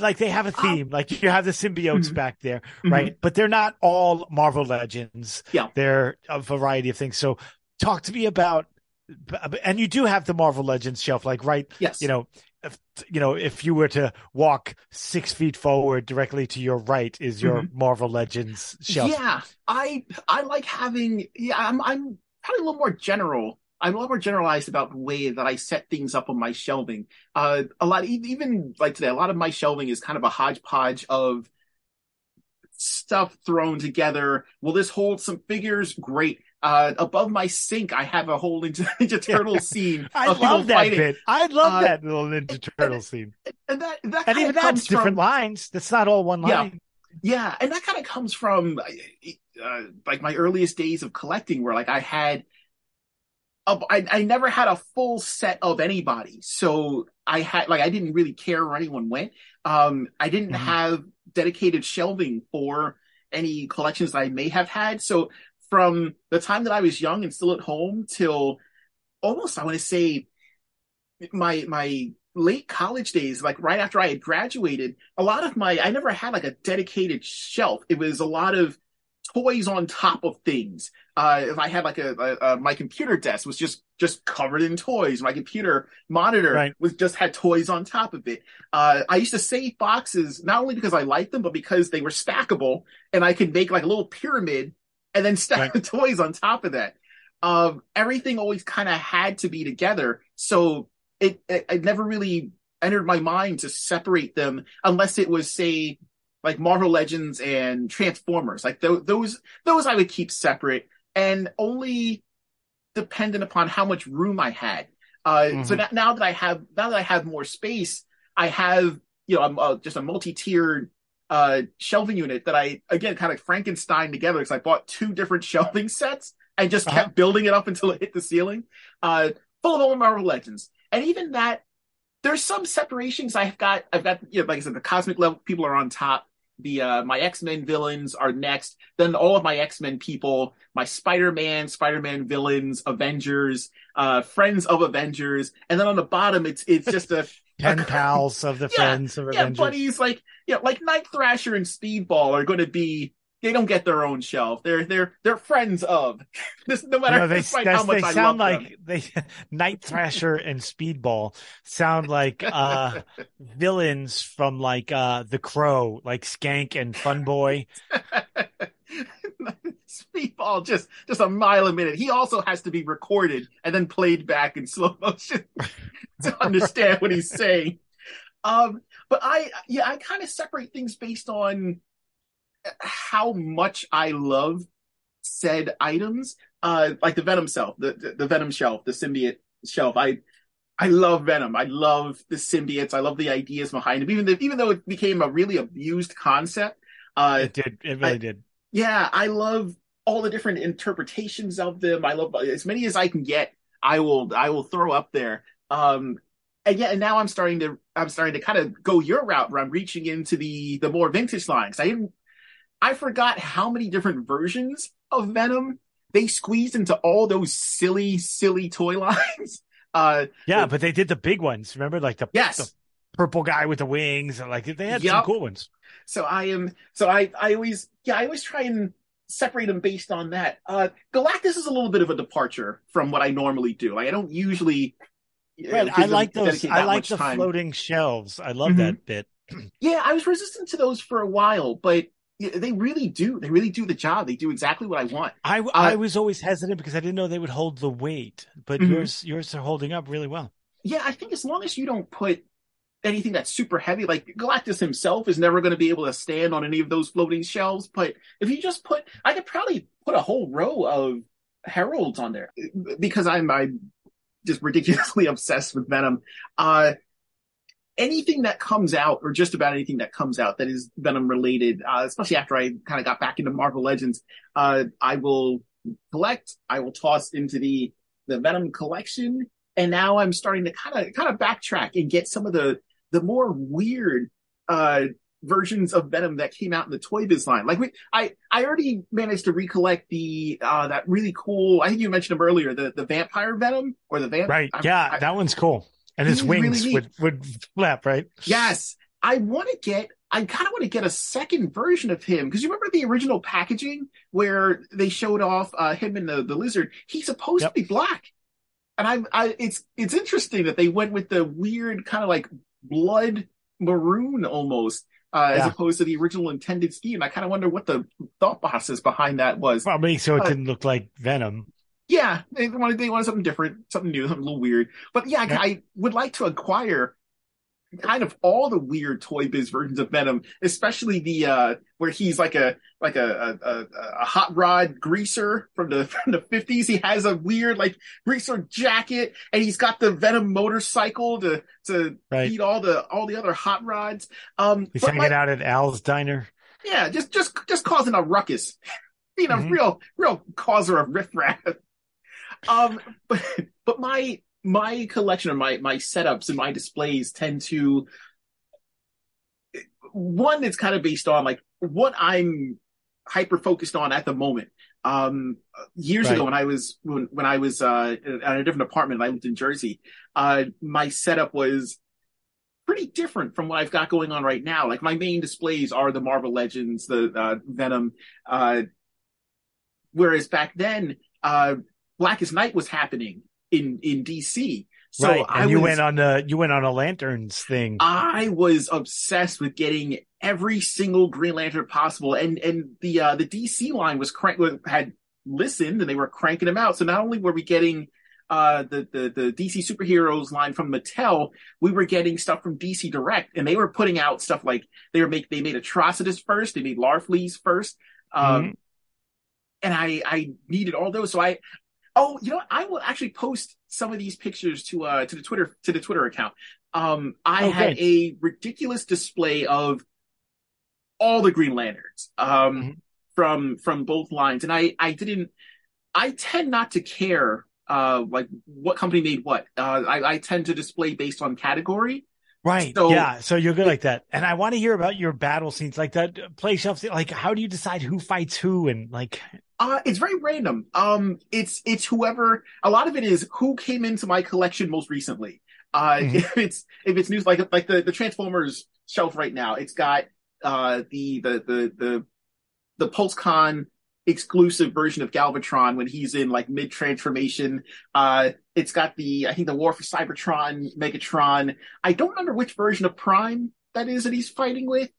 like they have a theme like you have the symbiotes Mhm. back there Mhm. right but they're not all marvel legends Yeah. they're a variety of things so talk to me about and you do have the marvel legends shelf like right Yes. you know if, you know if you were to walk six feet forward directly to your right is your marvel legends shelf Yeah, I I like having. Yeah, I'm I'm probably a little more general I'm a lot more generalized about the way that I set things up on my shelving. Uh, a lot, even like today, a lot of my shelving is kind of a hodgepodge of stuff thrown together. Will this hold some figures? Great. Uh, above my sink, I have a whole Ninja, <laughs> Ninja Turtle <laughs> scene. I love that fighting. bit. I love uh, that little Ninja Turtle and, scene. And that, that and even that's different lines. That's not all one line. Yeah, yeah. and that kind of comes from uh, like my earliest days of collecting, where like I had I, I never had a full set of anybody. So I had, like, I didn't really care where anyone went. Um, I didn't mm-hmm. have dedicated shelving for any collections that I may have had. So from the time that I was young and still at home till almost, I want to say my, my late college days, like right after I had graduated, a lot of my, I never had like a dedicated shelf. It was a lot of toys on top of things. Uh, if I had like a, a, a, my computer desk was just just covered in toys. My computer monitor right. was just had toys on top of it. Uh, I used to save boxes not only because I liked them, but because they were stackable, and I could make like a little pyramid and then stack right. the toys on top of that. Um, everything always kind of had to be together, so it, it it never really entered my mind to separate them unless it was say like Marvel Legends and Transformers. Like th- those, those I would keep separate and only dependent upon how much room I had. Uh, mm-hmm. so that, now that I have, now that I have more space, I have, you know, I'm uh, just a multi-tiered, uh, shelving unit that I, again, kind of Frankenstein together because I bought two different <laughs> shelving sets and just uh-huh. kept building it up until it hit the ceiling. Uh, full of all Marvel Legends. And even that, there's some separations I've got. I've got, you know, like I said, the cosmic level people are on top the uh, my X-Men villains are next. Then all of my X-Men people, my Spider-Man, Spider-Man villains, Avengers, uh, friends of Avengers, and then on the bottom it's it's just a <laughs> pen pals of the yeah, friends of Avengers. Yeah, buddies like yeah, like Night Thrasher and Speedball are going to be they don't get their own shelf. They're they're they're friends of. <laughs> This no matter they, how much they I sound like them. they <laughs> Night Thrasher and Speedball sound like uh <laughs> villains from like uh The Crow, like Skank and Fun Boy. Speedball just just a mile a minute. He also has to be recorded and then played back in slow motion <laughs> to understand what he's saying. Um, but I yeah, I kind of separate things based on how much I love said items, uh, like the Venom shelf, the, the, the Venom shelf, the symbiote shelf. I I love Venom. I love the symbiotes. I love the ideas behind them. Even though, even though it became a really abused concept, uh, it did. It really I, did. Yeah, I love all the different interpretations of them. I love as many as I can get. I will. I will throw up there. Um, and yeah, and now I'm starting to. I'm starting to kind of go your route where I'm reaching into the the more vintage lines. I didn't I forgot how many different versions of Venom they squeezed into all those silly, silly toy <laughs> lines. Uh, yeah, but they did the big ones. Remember, like the, yes. the purple guy with the wings, and like they had yep. some cool ones. So I am. So I, I always, yeah, I always try and separate them based on that. Uh, Galactus is a little bit of a departure from what I normally do. Like I don't usually. Uh, I like those. I like the time. floating shelves. I love mm-hmm. that bit. <clears throat> yeah, I was resistant to those for a while, but they really do. They really do the job. They do exactly what I want. I, uh, I was always hesitant because I didn't know they would hold the weight, but mm-hmm. yours yours are holding up really well. Yeah, I think as long as you don't put anything that's super heavy, like Galactus himself is never going to be able to stand on any of those floating shelves. But if you just put, I could probably put a whole row of heralds on there because I'm I'm just ridiculously <laughs> obsessed with Venom. Uh, anything that comes out, or just about anything that comes out that is Venom related, uh, especially after I kind of got back into Marvel Legends, uh, I will collect. I will toss into the the Venom collection, and now I'm starting to kind of kind of backtrack and get some of the the more weird uh, versions of Venom that came out in the Toy Biz line. Like we, I, I already managed to recollect the uh, that really cool. I think you mentioned him earlier, the the vampire Venom or the vamp. Right. yeah, I, that one's cool and his wings really would would flap, right? Yes, I want to get. I kind of want to get a second version of him because you remember the original packaging where they showed off uh, him and the, the lizard. He's supposed yep. to be black, and I'm. I it's it's interesting that they went with the weird kind of like blood maroon almost. Uh, yeah. as opposed to the original intended scheme. I kind of wonder what the thought process behind that was. Probably so it uh, didn't look like Venom. Yeah, they wanted they wanted something different, something new, something a little weird. But yeah, Yeah. I would like to acquire kind of all the weird Toy Biz versions of Venom, especially the uh where he's like a like a a, a, a hot rod greaser from the <laughs> from the fifties. He has a weird like greaser jacket, and he's got the Venom motorcycle to to Right. beat all the all the other hot rods. Um, He's hanging my- out at Al's diner. yeah, just just just causing a ruckus, <laughs> being a Mhm. real real causer of riffraff. <laughs> Um, but but my my collection or my my setups and my displays tend to one that's kind of based on like what I'm hyper focused on at the moment. Um, years Right. ago when I was when when I was uh at a different apartment, I lived in Jersey. Uh, my setup was pretty different from what I've got going on right now. Like my main displays are the Marvel Legends, the uh, Venom. Uh, whereas back then, uh, Blackest Night was happening in in DC. So right. I And you was, went on a you went on a lanterns thing. I was obsessed with getting every single Green Lantern possible, and and the uh, the DC line was crank had listened and they were cranking them out. So not only were we getting uh, the the the DC superheroes line from Mattel, we were getting stuff from DC Direct, and they were putting out stuff like they were make they made Atrocitus first, they made Larfleeze first, um, Mhm. and I I needed all those. So I oh you know what? I will actually post some of these pictures to uh to the Twitter to the Twitter account. Um, I Oh, had a ridiculous display of all the Green Lanterns um Mhm. from from both lines, and I I didn't I tend not to care uh like what company made what. Uh, I I tend to display based on category. Right. So- yeah. So you're good like that. And I want to hear about your battle scenes, like that uh, play shelf. Like, how do you decide who fights who? And like, Uh, it's very random. Um, it's it's whoever. A lot of it is who came into my collection most recently. Uh, Mhm. <laughs> if it's if it's news like like the the Transformers shelf right now, it's got uh the the the the the PulseCon exclusive version of Galvatron when he's in like mid transformation. Uh, it's got the I think the War for Cybertron, Megatron. I don't remember which version of Prime that is that he's fighting with,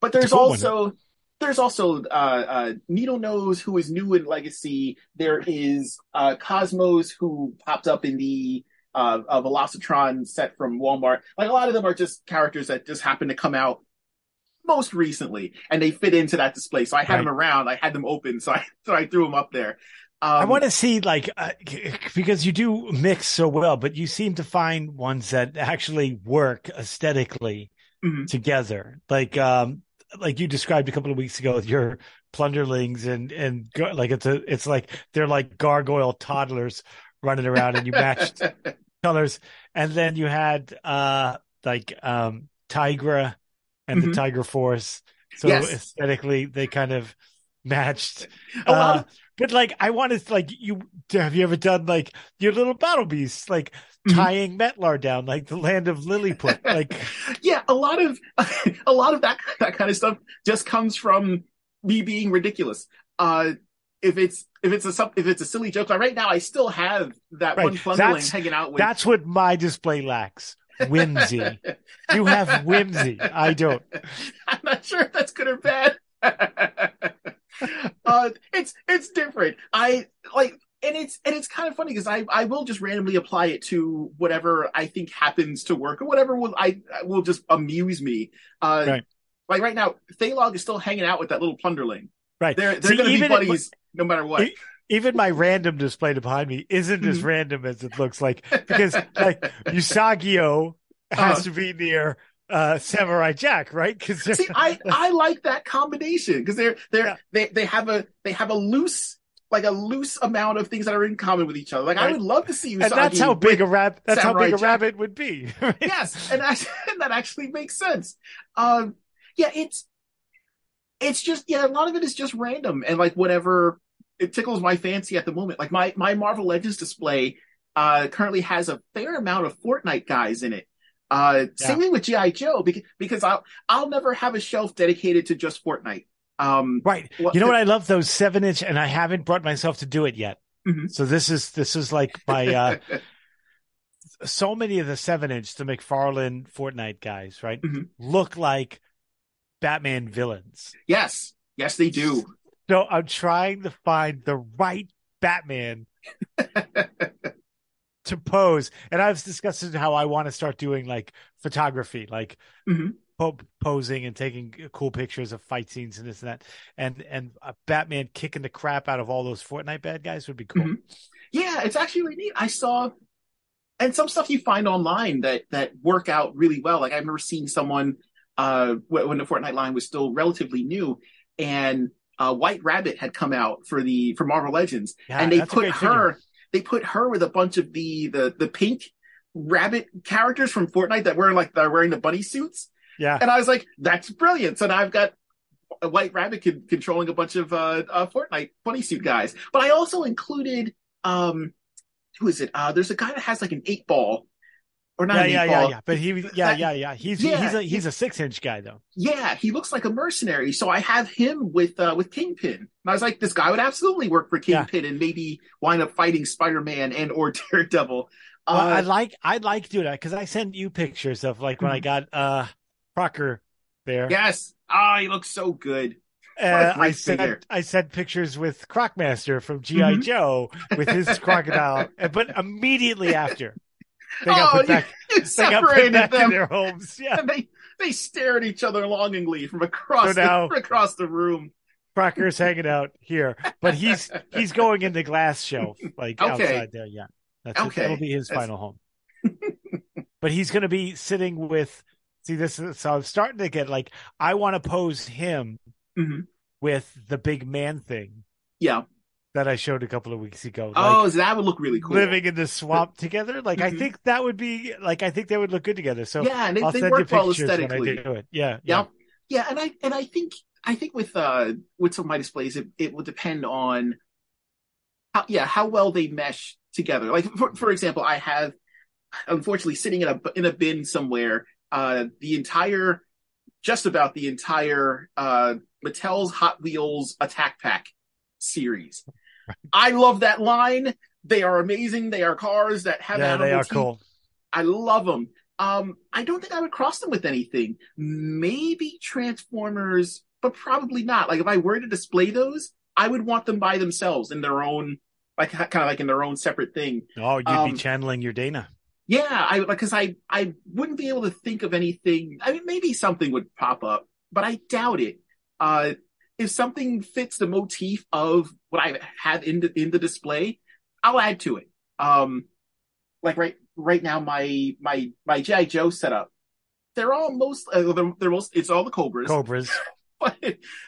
but there's It's a one. also there's also uh, uh, Needle Nose who is new in Legacy. There is uh, Cosmos who popped up in the uh, uh, Velocitron set from Walmart. Like a lot of them are just characters that just happen to come out most recently, and they fit into that display. So I had Right. them around. I had them open, so I <laughs> so I threw them up there. Um, I want to see like uh, because you do mix so well, but you seem to find ones that actually work aesthetically Mhm. together. Like, um, like you described a couple of weeks ago with your plunderlings and and gar- like it's a it's like they're like gargoyle toddlers running around, and you matched <laughs> colors. And then you had uh like um Tigra and Mhm. the Tiger Force. So Yes. aesthetically they kind of matched. Lot Uh, but like I wanted like you have you ever done like your little battle beasts like Mhm. tying Metlar down like the land of Lilliput <laughs> like yeah, a lot of <laughs> a lot of that that kind of stuff just comes from me being ridiculous. Uh, if it's if it's a if it's a silly joke, like right now I still have that Right. one plunderling That's- hanging out with. that's what my display lacks whimsy <laughs> you have whimsy I don't I'm not sure if that's good or bad. Uh, it's it's different. I like, and it's and it's kind of funny because I I will just randomly apply it to whatever I think happens to work or whatever will I will just amuse me. Uh, Right. Like right now, Thalog is still hanging out with that little plunderling. right They're they're See, to be buddies no matter what. E- even my random display behind me isn't as Mhm. random as it looks like because like <laughs> Usagi has Uh-huh. to be near uh Samurai Jack, right? Because See, I <laughs> I like that combination because they're they're Yeah. they they have a they have a loose like a loose amount of things that are in common with each other. Like I would love to see you. and that's how big a rab that's how Samurai big a rabbit would be. <laughs> right? yes, and, that, <laughs> and that actually makes sense. Um, yeah, it's it's just yeah, a lot of it is just random and like whatever it tickles my fancy at the moment. Like my my Marvel Legends display uh currently has a fair amount of Fortnite guys in it. Uh, same thing with GI Joe because because I'll I'll never have a shelf dedicated to just Fortnite. Um, Right. Well, you know what I love those seven inch, and I haven't brought myself to do it yet. Mhm. So this is this is like my uh <laughs> so many of the seven inch the McFarlane Fortnite guys, right? Mhm. Look like Batman villains. yes, yes they do. So I'm trying to find the right Batman <laughs> to pose. And I've discussed how I want to start doing like photography, like Mhm. po- posing and taking cool pictures of fight scenes and this and that. And and a Batman kicking the crap out of all those Fortnite bad guys would be cool. Mhm. Yeah, it's actually really neat. I saw, and some stuff you find online that that work out really well. Like I remember seeing someone uh when the Fortnite line was still relatively new, and uh, White Rabbit had come out for the for Marvel Legends, Yeah, and they put her figure. They put her with a bunch of the the the pink rabbit characters from Fortnite that wear like they're wearing the bunny suits, Yeah. and I was like, that's brilliant. So now I've got a White Rabbit con- controlling a bunch of uh, uh Fortnite bunny suit guys, but I also included um who is it? Uh, there's a guy that has like an eight ball, or not Yeah, yeah, yeah, yeah. But he, yeah, yeah, yeah. He's Yeah, he's a he's a six inch guy though. Yeah, he looks like a mercenary. So I have him with uh, with Kingpin. And I was like, this guy would absolutely work for Yeah. Kingpin and maybe wind up fighting Spider Man and or <laughs> Daredevil. Well, I Uh, like I like doing that because I sent you pictures of like when I got uh Crocker there. yes. Ah, he looks so good. Uh, I sent. I sent pictures with Crocmaster from GI Mhm. Joe with his <laughs> crocodile, uh, but immediately after they oh, put you, back, <laughs> you got put separated back in them. their homes. Yeah, And they they stare at each other longingly from across So now- the, across the room. Crocker's hanging out here, but he's <laughs> he's going in the glass shelf like Okay. outside there. Yeah, that's Okay. it. That'll be his That's- final home. but he's going to be sitting with. See this, is, so I'm starting to get like I want to pose him Mhm. with the big man thing Yeah. That I showed a couple of weeks ago. Oh, like, so that would look really cool. living in the swamp <laughs> together. Like I Mhm. think that would be like I think they would look good together. So yeah, and they, I'll they send you work well when I aesthetically. do it. Yeah, Yeah. Yeah, and I and I think I think with uh with some of my displays it, it will depend on how yeah, how well they mesh together. Like for for example, I have unfortunately sitting in a in a bin somewhere uh the entire just about the entire uh Mattel's Hot Wheels Attack Pack series. <laughs> I love that line. They are amazing. They are cars that have yeah, they are cool. I love them. Um, I don't think I would cross them with anything. Maybe Transformers, but probably not. Like if I were to display those, I would want them by themselves in their own, like kind of like in their own separate thing. Oh, you'd Um, be channeling your Dana. Yeah, I because I I wouldn't be able to think of anything. I mean, maybe something would pop up, but I doubt it. Uh, if something fits the motif of what I have in the in the display, I'll add to it. Um, like right right now, my my my GI Joe setup, they're all most uh, they're, they're most it's all the Cobras, Cobras. <laughs> but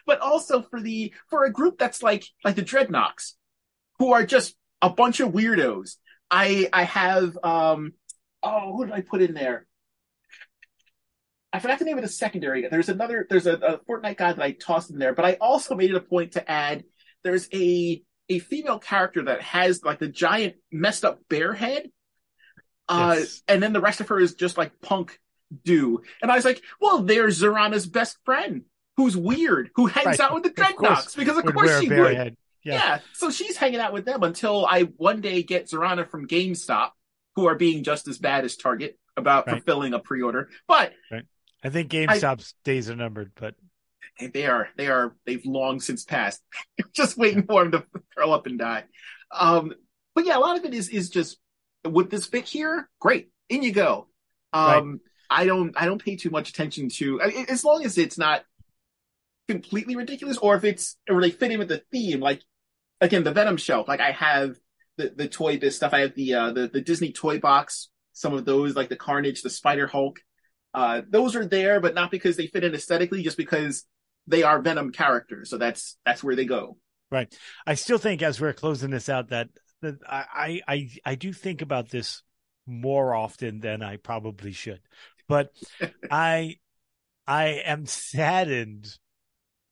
but also for the for a group that's like like the Dreadnoks, who are just a bunch of weirdos. I I have um oh who did I put in there? I forgot the name of the secondary. There's another there's a, a Fortnite guy that I tossed in there, but I also made it a point to add there's a a female character that has like the giant messed up bear head. Uh Yes. and then the rest of her is just like punk do. And I was like, well, there's Zarana's best friend, who's weird, who hangs Right. out with the. Dreadnoks, because of course she would. head. Yeah. Yeah. So she's hanging out with them until I one day get Zarana from GameStop, who are being just as bad as Target about Right. fulfilling a pre-order. But I think GameStop's days are numbered, but they are, they are, they've long since passed. <laughs> just waiting for them to curl up and die. Um, but yeah, a lot of it is, is just, would this fit here? Great. In you go. Um, I don't, I don't pay too much attention to, I mean, as long as it's not completely ridiculous or if it's, or they fit in with the theme, like, again, the Venom shelf, like I have the, the Toy Biz stuff. I have the, uh, the, the Disney toy box, some of those, like the Carnage, the Spider Hulk. Uh, those are there, but not because they fit in aesthetically, just because they are Venom characters. So that's, that's where they go. Right. I still think as we're closing this out that that I I I, I do think about this more often than I probably should. But <laughs> I I am saddened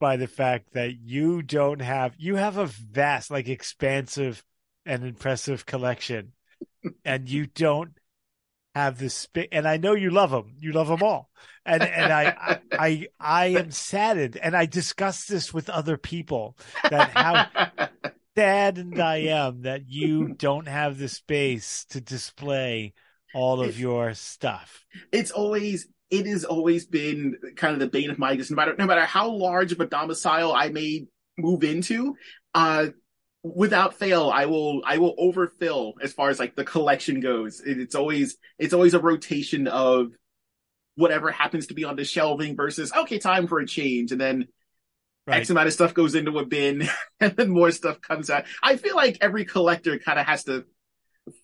by the fact that you don't have you have a vast like expansive and impressive collection and you don't have this space and I know you love them you love them all and and I I I, I am saddened and I discuss this with other people that how <laughs> saddened I am that you don't have the space to display all of your stuff. it's always it has always been kind of the bane of my existence. No matter no matter how large of a domicile I may move into, uh, without fail, I will I will overfill as far as like the collection goes. It, it's always it's always a rotation of whatever happens to be on the shelving versus okay, time for a change, and then right. X amount of stuff goes into a bin, <laughs> and then more stuff comes out. I feel like every collector kind of has to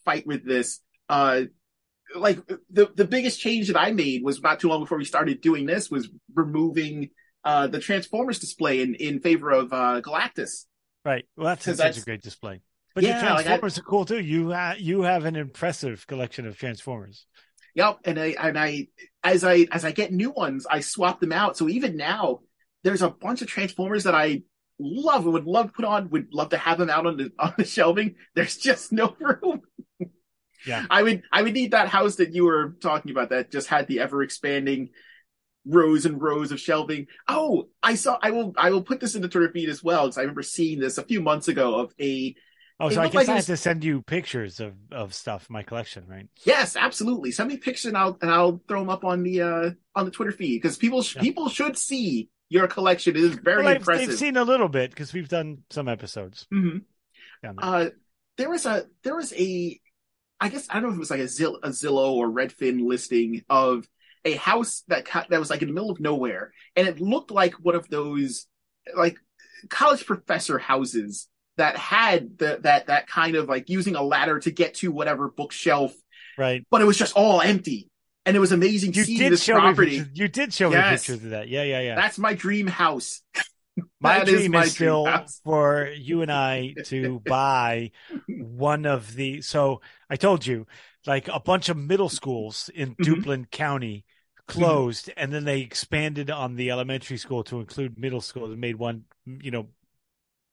fight with this. Uh, like the the biggest change that I made was not too long before we started doing this was removing uh, the Transformers display in in favor of uh, Galactus. Right. Well, that's such that's, a great display. But yeah, your Transformers like I, are cool too. You ha- you have an impressive collection of Transformers. Yep, and I and I as I as I get new ones, I swap them out. So even now, there's a bunch of Transformers that I love and would love to put on. Would love to have them out on the <laughs> on the shelving. There's just no <laughs> room. Yeah, I would I would need that house that you were talking about that just had the ever expanding rows and rows of shelving. Oh, I saw. I will. I will put this in the Twitter feed as well because I remember seeing this a few months ago of a Oh, so I guess like I have to send you pictures of, of stuff my collection, right? Yes, absolutely. Send me pictures and I'll and I'll throw them up on the uh on the Twitter feed because people yeah. people should see your collection. It is very well, impressive. They've seen a little bit because we've done some episodes. Mm-hmm. There. Uh, there was a there was a I guess I don't know if it was like a, Zill, a Zillow or Redfin listing of a house that that was like in the middle of nowhere, and it looked like one of those like college professor houses that had the, that that kind of like using a ladder to get to whatever bookshelf. Right. But it was just all empty. And it was amazing to you see this property. you did show yes. me pictures of that. Yeah, yeah, yeah. That's my dream house. <laughs> my dream is, my is still for you and I to buy one of the. So I told you, like a bunch of middle schools in mm-hmm. Duplin County closed, mm-hmm. and then they expanded on the elementary school to include middle school and made one, you know,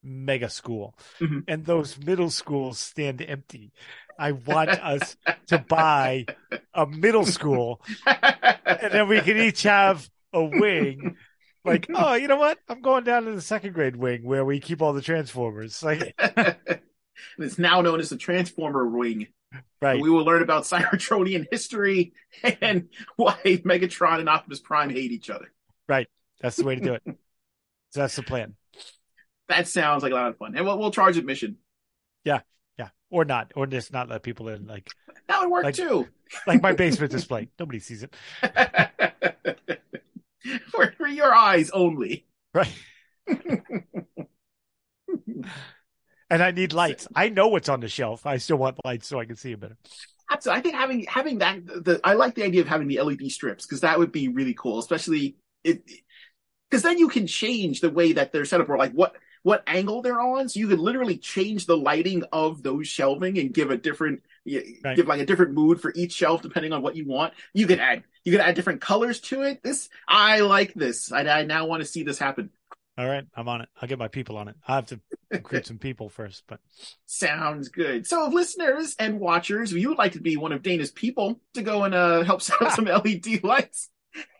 mega school mm-hmm. and those middle schools stand empty. I want us to buy a middle school and then we can each have a wing. Like, oh, you know what? I'm going down to the second grade wing where we keep all the transformers. Like <laughs> it's now known as the transformer wing. Right. We will learn about Cybertronian history and why Megatron and Optimus Prime hate each other. Right. That's the way to do it. So <laughs> that's the plan. That sounds like a lot of fun, and we'll, we'll charge admission. Yeah, yeah, or not, or just not let people in. Like that would work like, too. like my basement display, <laughs> nobody sees it. for, <laughs> for your eyes only, right? And I need lights. I know what's on the shelf. I still want lights so I can see it better. Absolutely. I think having having that the I like the idea of having the LED strips because that would be really cool, especially it because then you can change the way that they're set up or like what what angle they're on. So you could literally change the lighting of those shelving and give a different, right. give like a different mood for each shelf depending on what you want. You can add, you can add different colors to it. This, I like this. I, I now want to see this happen. All right, I'm on it. I'll get my people on it. I have to recruit some people first, but <laughs> sounds good. So, listeners and watchers, if you would like to be one of Dana's people to go and uh, help <laughs> set up some LED lights,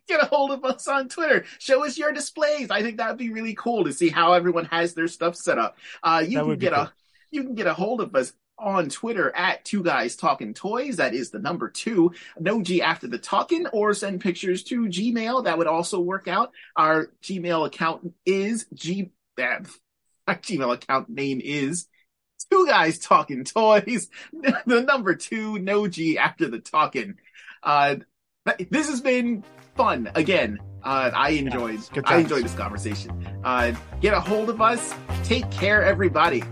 get a hold of us on Twitter. Show us your displays. I think that would be really cool to see how everyone has their stuff set up. Uh, you that can get cool. a you can get a hold of us on Twitter at two guys talking toys. That is the number two. No G after the talking, or send pictures to Gmail. That would also work out. Our Gmail account is G. <laughs> Our Gmail account name is two guys talking toys. <laughs> the number two, no G after the talking. Uh, this has been fun again. Uh, I enjoyed. Yeah, I enjoyed this conversation. Uh, get a hold of us. Take care, everybody.